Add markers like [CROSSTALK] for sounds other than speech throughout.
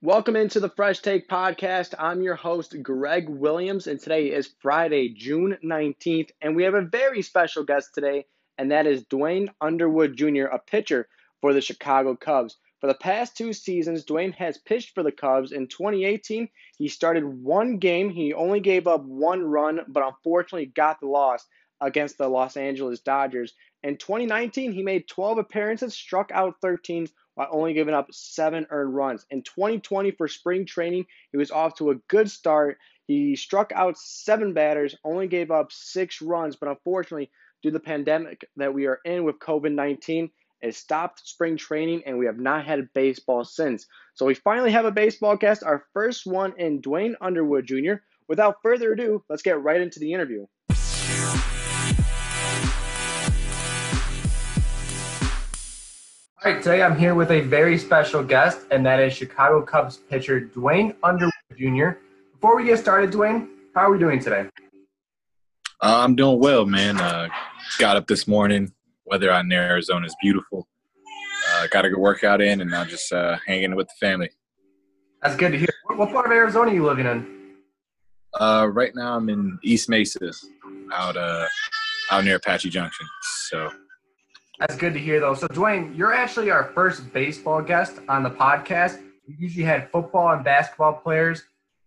Welcome into the Fresh Take Podcast. I'm your host, Greg Williams, and today is Friday, June 19th, and we have a very special guest today, and that is Duane Underwood Jr., a pitcher for the Chicago Cubs. For the past two seasons, Duane has pitched for the Cubs. In 2018, he started one game. He only gave up one run, but unfortunately got the loss against the Los Angeles Dodgers. In 2019, he made 12 appearances, struck out 13 while only giving up seven earned runs. In 2020, for spring training, he was off to a good start. He struck out seven batters, only gave up six runs, but unfortunately, due to the pandemic that we are in with COVID 19, it stopped spring training and we have not had baseball since. So we finally have a baseball guest, our first one in Duane Underwood Jr. Without further ado, let's get right into the interview. All right, today I'm here with a very special guest, and that is Chicago Cubs pitcher Duane Underwood Jr. Before we get started, Duane, how are we doing today? Uh, I'm doing well, man. Uh, got up this morning. Weather out in Arizona is beautiful. Uh, got a good workout in, and now just uh, hanging with the family. That's good to hear. What part of Arizona are you living in? Uh, right now, I'm in East Mesa, out uh, out near Apache Junction. So that's good to hear, though. So, Duane, you're actually our first baseball guest on the podcast. We usually had football and basketball players.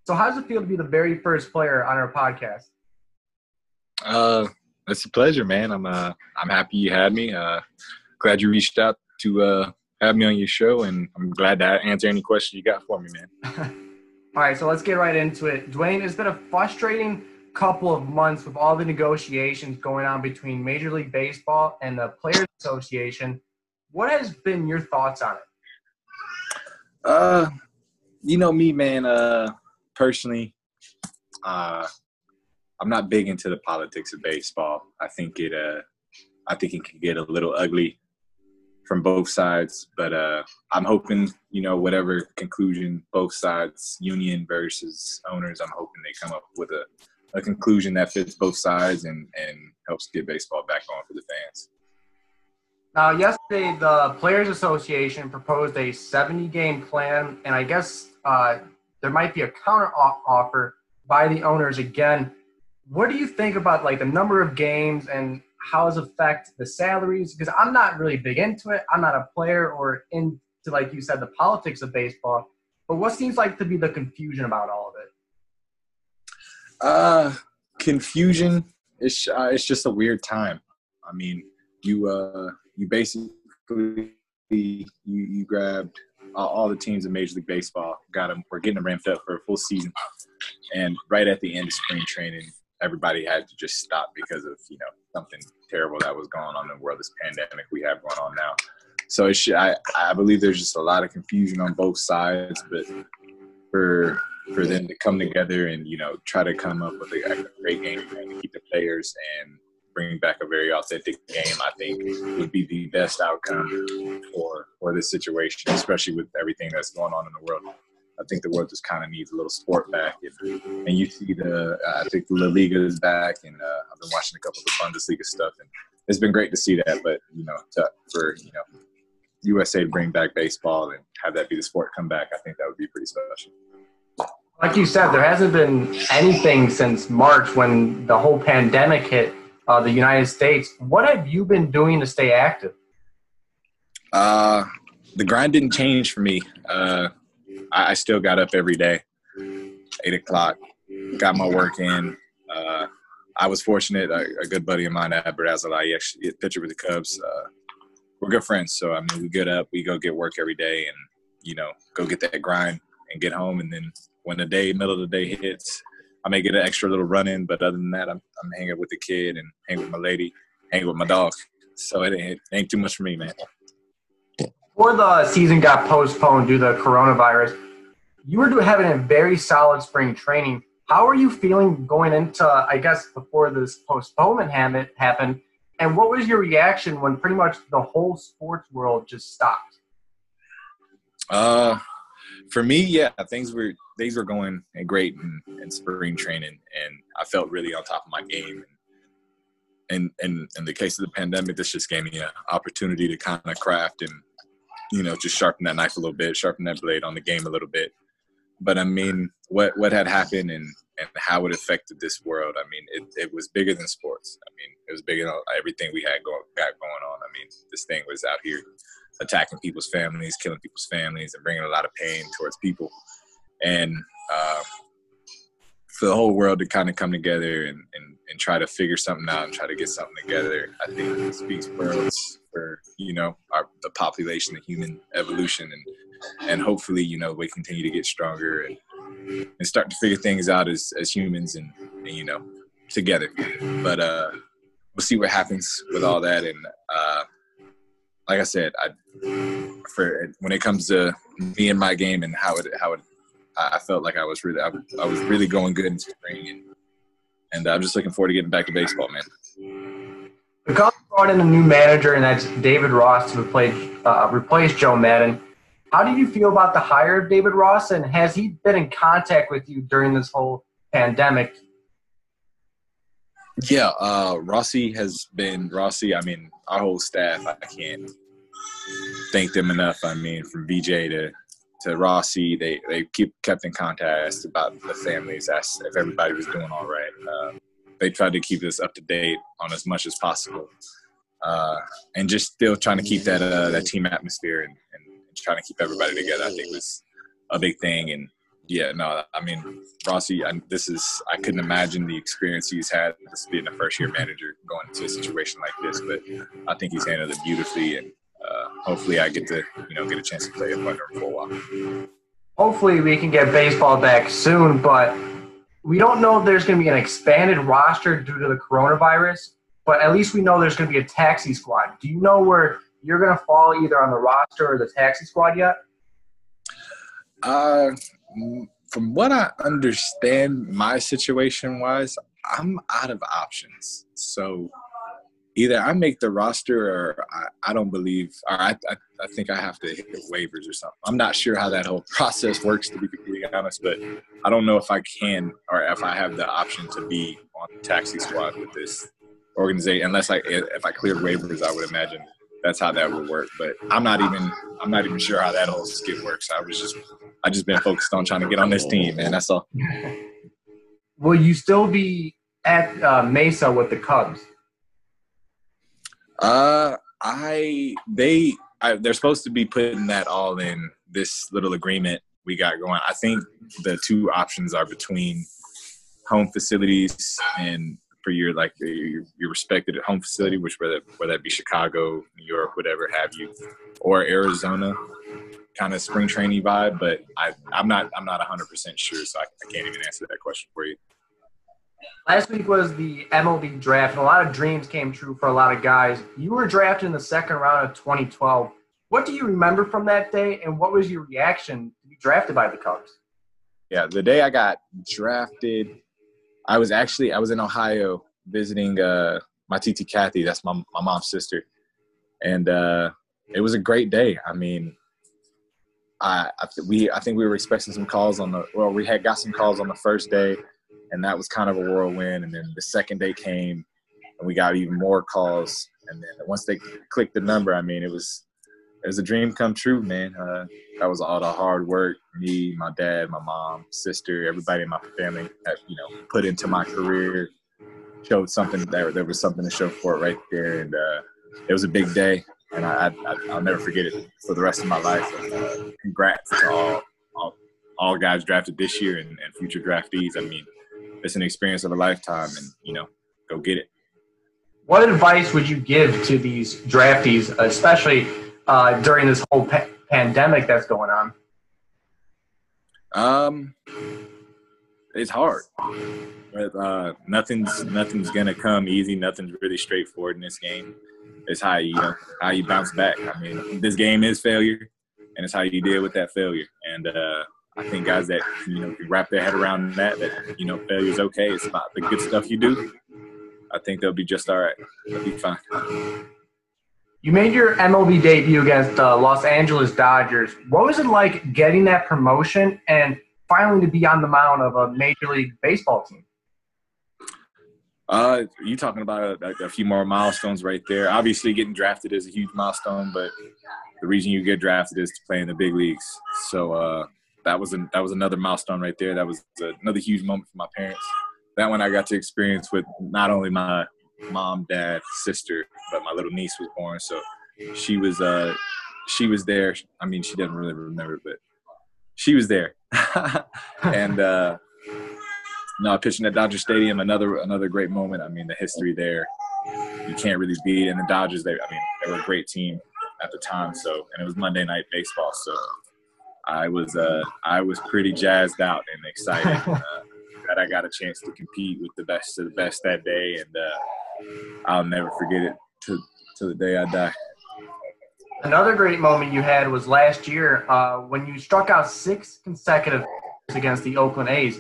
So, how does it feel to be the very first player on our podcast? Uh, it's a pleasure, man. I'm uh, I'm happy you had me. Uh, glad you reached out to uh, have me on your show, and I'm glad to answer any questions you got for me, man. [LAUGHS] All right, so let's get right into it. Duane, it's been a frustrating couple of months with all the negotiations going on between Major League Baseball and the Players Association. What has been your thoughts on it? Uh, you know me, man. Uh, personally, uh, I'm not big into the politics of baseball. I think it, uh, I think it can get a little ugly from both sides. But uh, I'm hoping, you know, whatever conclusion both sides, union versus owners, I'm hoping they come up with a a conclusion that fits both sides and, and helps get baseball back on for the fans. Now, yesterday, the Players Association proposed a 70 game plan, and I guess uh, there might be a counter offer by the owners again. What do you think about like the number of games and how does affect the salaries? Because I'm not really big into it. I'm not a player or into, like you said, the politics of baseball. But what seems like to be the confusion about all of it? Uh, confusion. It's uh, it's just a weird time. I mean, you uh you basically you you grabbed uh, all the teams in Major League Baseball, got them. We're getting them ramped up for a full season, and right at the end of spring training, everybody had to just stop because of you know something terrible that was going on in the world. This pandemic we have going on now. So should, I I believe there's just a lot of confusion on both sides, but for for them to come together and you know try to come up with a, a great game plan to keep the players and bring back a very authentic game, I think would be the best outcome for for this situation, especially with everything that's going on in the world. I think the world just kind of needs a little sport back, and, and you see the uh, I think La Liga is back, and uh, I've been watching a couple of the Bundesliga stuff, and it's been great to see that. But you know, to, for you know USA to bring back baseball and have that be the sport come back, I think that would be pretty special like you said, there hasn't been anything since March when the whole pandemic hit uh, the United States. What have you been doing to stay active? Uh, the grind didn't change for me. Uh, I, I, still got up every day, eight o'clock, got my work in. Uh, I was fortunate. A, a, good buddy of mine, Adbert Alzolay, he actually pitcher with the Cubs. Uh, we're good friends, so I mean, we get up, we go get work every day, and you know, go get that grind and get home, and then when the day middle of the day hits, I may get an extra little run in, but other than that, I'm, I'm hanging with the kid and hanging with my lady, hanging with my dog. So it ain't, it ain't too much for me, man. Before the season got postponed due to the coronavirus, you were having a very solid spring training. How are you feeling going into, I guess, before this postponement happened? And what was your reaction when pretty much the whole sports world just stopped? Uh, for me, yeah, things were things were going great in, in, spring training, and I felt really on top of my game. And in, in in the case of the pandemic, this just gave me an opportunity to kind of craft and you know just sharpen that knife a little bit, sharpen that blade on the game a little bit. But I mean, what what had happened and and how it affected this world. I mean, it, it was bigger than sports. I mean, it was bigger than everything we had go, got going on. I mean, this thing was out here attacking people's families, killing people's families, and bringing a lot of pain towards people. And uh, for the whole world to kind of come together and, and, and try to figure something out and try to get something together, I think speaks worlds for you know our, the population, the human evolution, and and hopefully you know we continue to get stronger and and start to figure things out as as humans and, and you know together. But uh, we'll see what happens with all that. And uh, like I said, I for when it comes to me and my game and how it how it, I felt like I was really I, I was really going good in spring and and I'm just looking forward to getting back to baseball, man. The Cubs brought in a new manager, and that's David Ross to replace uh, replace Joe Maddon. How did you feel about the hire of David Ross, and has he been in contact with you during this whole pandemic? Yeah, uh, Rossi has been Rossi. I mean, our whole staff. I can't thank them enough. I mean, from VJ to to Rossi, they they keep kept in contact about the families, asked if everybody was doing all right. Uh, they tried to keep us up to date on as much as possible, uh, and just still trying to keep that uh, that team atmosphere and, and trying to keep everybody together, I think was a big thing. And yeah, no, I mean, Rossi, I, this is, I couldn't imagine the experience he's had, this being a first year manager going into a situation like this, but I think he's handled it beautifully. And uh, hopefully I get to, you know, get a chance to play up under him for a while. Hopefully we can get baseball back soon, but we don't know if there's going to be an expanded roster due to the coronavirus, but at least we know there's going to be a taxi squad. Do you know where you're going to fall either on the roster or the taxi squad yet? Uh, from what I understand, my situation wise, I'm out of options. So either I make the roster or I, I don't believe, or I, I, I, think I have to hit waivers or something. I'm not sure how that whole [LAUGHS] process works, to be completely honest, but I don't know if I can or if I have the option to be on taxi squad with this organization, unless I, if I cleared waivers, I would imagine that's how that would work. But I'm not even I'm not even sure how that whole skit works. I was just I just been focused on trying to get on this team, man. That's all. Will you still be at uh, Mesa with the Cubs? Uh, I they I, they're supposed to be putting that all in this little agreement we got going. I think the two options are between home facilities and for your like your, your respected at home facility, which whether whether that be Chicago, New York, whatever have you, or Arizona, kind of spring training vibe. But I I'm not I'm not 100 percent sure, so I, I can't even answer that question for you. Last week was the MLB draft, and a lot of dreams came true for a lot of guys. You were drafted in the second round of 2012. What do you remember from that day, and what was your reaction to be drafted by the Cubs? Yeah, the day I got drafted, I was actually I was in Ohio visiting uh, my TT Kathy. That's my my mom's sister, and uh, it was a great day. I mean, I, I we I think we were expecting some calls on the well we had got some calls on the first day, and that was kind of a whirlwind. And then the second day came, and we got even more calls. And then once they clicked the number, I mean, it was it was a dream come true, man. Uh, that was all the hard work me, my dad, my mom, sister, everybody in my family that you know put into my career. Showed something that There was something to show for it right there, and uh, it was a big day. And I, will never forget it for the rest of my life. And, uh, congrats to all, all, all guys drafted this year and, and future draftees. I mean, it's an experience of a lifetime, and you know, go get it. What advice would you give to these draftees, especially uh, during this whole pa- pandemic that's going on? Um, it's hard. But, uh, nothing's nothing's gonna come easy. Nothing's really straightforward in this game. It's how you, know how you bounce back. I mean, this game is failure, and it's how you deal with that failure. And uh, I think guys that you know wrap their head around that, that you know failure is okay. It's about the good stuff you do. I think they'll be just all right. They'll be fine. You made your MLB debut against the Los Angeles Dodgers. What was it like getting that promotion and finally to be on the mound of a Major League Baseball team? Uh, you talking about a, a, few more milestones right there. Obviously, getting drafted is a huge milestone, but the reason you get drafted is to play in the big leagues. So uh, that was an, that was another milestone right there. That was another huge moment for my parents. That one I got to experience with not only my mom, dad, sister, but my little niece was born. So she was uh she was there. I mean, she doesn't really remember, but she was there. [LAUGHS] and uh no, pitching at Dodger Stadium, another another great moment. I mean, the history there, you can't really beat. And the Dodgers, they, I mean, they were a great team at the time. So, and it was Monday Night Baseball, so I was uh, I was pretty jazzed out and excited [LAUGHS] uh, that I got a chance to compete with the best of the best that day, and uh, I'll never forget it to to the day I die. Another great moment you had was last year uh, when you struck out six consecutive against the Oakland A's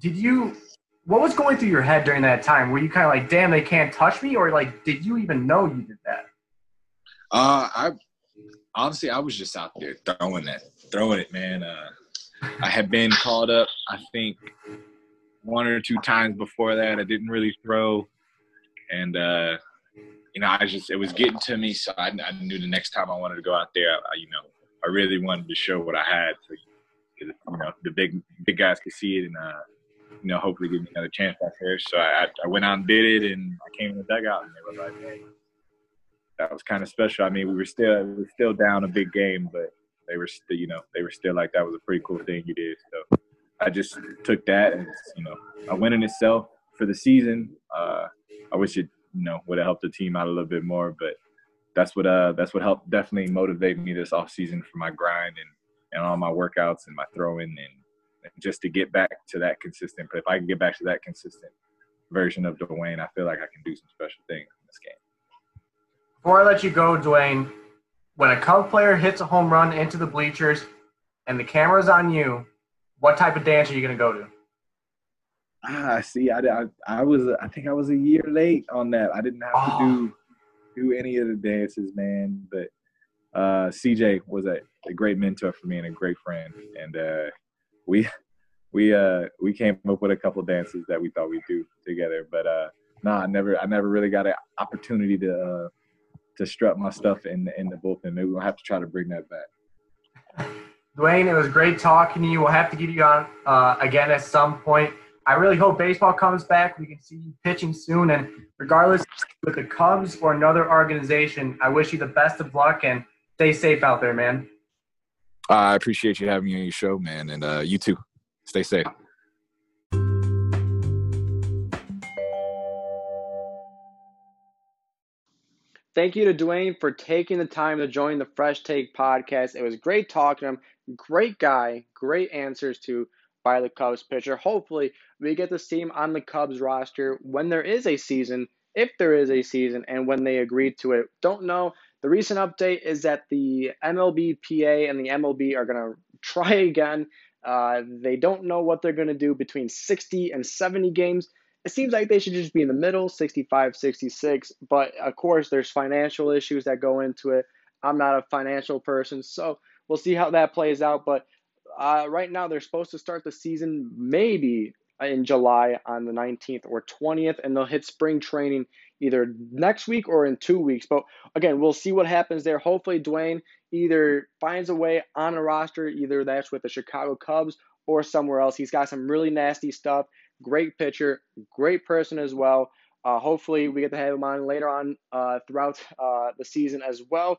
did you what was going through your head during that time? Were you kind of like, damn, they can't touch me? Or like, did you even know you did that? Uh, I honestly, I was just out there throwing it, throwing it, man. Uh, I had been called up, I think, one or two times before that. I didn't really throw, and uh, you know, I just it was getting to me, so I, I knew the next time I wanted to go out there, I, you know, I really wanted to show what I had, so you know, the big big guys could see it, and uh, you know, hopefully give me another chance out there. So I, I went out and did it, and I came in the dugout, and they were like, "Hey, that was kind of special." I mean, we were still we were still down a big game, but they were still, you know, they were still like, "That was a pretty cool thing you did." So I just took that, and you know, a win in itself for the season. Uh, I wish it, you know, would have helped the team out a little bit more, but that's what uh that's what helped definitely motivate me this off season for my grind and and all my workouts and my throwing and just to get back to that consistent. But if I can get back to that consistent version of Duane, I feel like I can do some special things in this game. Before I let you go, Duane, when a Cub player hits a home run into the bleachers and the camera's on you, what type of dance are you going to go to? Ah, see, I, I, I was, I think I was a year late on that. I didn't have oh. to do do any of the dances, man. But uh, CJ was a, a great mentor for me and a great friend, and uh, we we uh we came up with a couple dances that we thought we'd do together. But uh no, nah, I never I never really got an opportunity to uh to strut my stuff in the in the bullpen. Maybe we'll have to try to bring that back. Duane, it was great talking to you. We'll have to get you on uh, again at some point. I really hope baseball comes back. We can see you pitching soon. And regardless with the Cubs or another organization, I wish you the best of luck and stay safe out there, man. I appreciate you having me on your show, man, and uh, you too. Stay safe. Thank you to Duane for taking the time to join the Fresh Take podcast. It was great talking to him. Great guy, great answers to by the Cubs pitcher. Hopefully, we get this team on the Cubs roster when there is a season, if there is a season, and when they agree to it. Don't know the recent update is that the MLBPA and the MLB are going [LAUGHS] to try again. Uh, they don't know what they're going to do between 60 and 70 games. It seems like they should just be in the middle, 65, 66. But of course, there's financial issues that go into it. I'm not a financial person, so we'll see how that plays out. But uh, right now, they're supposed to start the season maybe in July on the 19th or 20th, and they'll hit spring training either next week or in two weeks. But again, we'll see what happens there. Hopefully, Duane either finds a way on a roster, either that's with the Chicago Cubs or somewhere else. He's got some really nasty stuff. Great pitcher, great person as well. Uh, hopefully, we get to have him on later on uh, throughout uh, the season as well.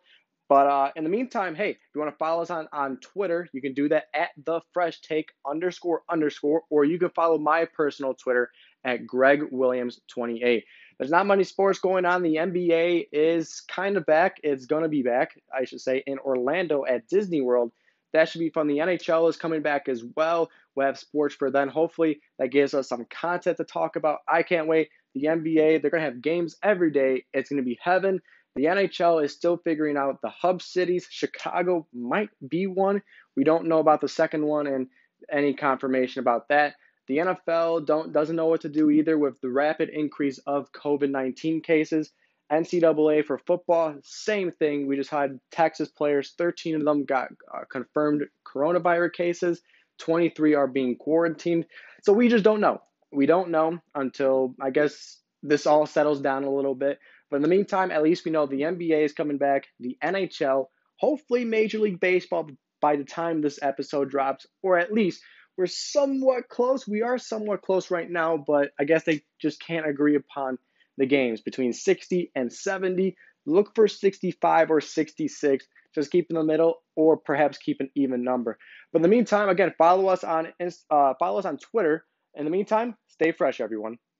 But uh, in the meantime, hey, if you want to follow us on, on Twitter, you can do that at the fresh take underscore underscore, or you can follow my personal Twitter at Greg Williams 28. There's not many sports going on. The NBA is kind of back. It's going to be back, I should say, in Orlando at Disney World. That should be fun. The NHL is coming back as well. We'll have sports for then. Hopefully, that gives us some content to talk about. I can't wait. The NBA, they're going to have games every day. It's going to be heaven. The NHL is still figuring out the hub cities. Chicago might be one. We don't know about the second one and any confirmation about that. The NFL don't doesn't know what to do either with the rapid increase of COVID-19 cases. NCAA for football, same thing. We just had Texas players, 13 of them got uh, confirmed coronavirus cases, 23 are being quarantined. So we just don't know. We don't know until I guess this all settles down a little bit. But in the meantime, at least we know the NBA is coming back, the NHL, hopefully Major League Baseball by the time this episode drops, or at least we're somewhat close. We are somewhat close right now, but I guess they just can't agree upon the games between 60 and 70. Look for 65 or 66. Just keep in the middle, or perhaps keep an even number. But in the meantime, again, follow us on uh, follow us on Twitter. In the meantime, stay fresh, everyone.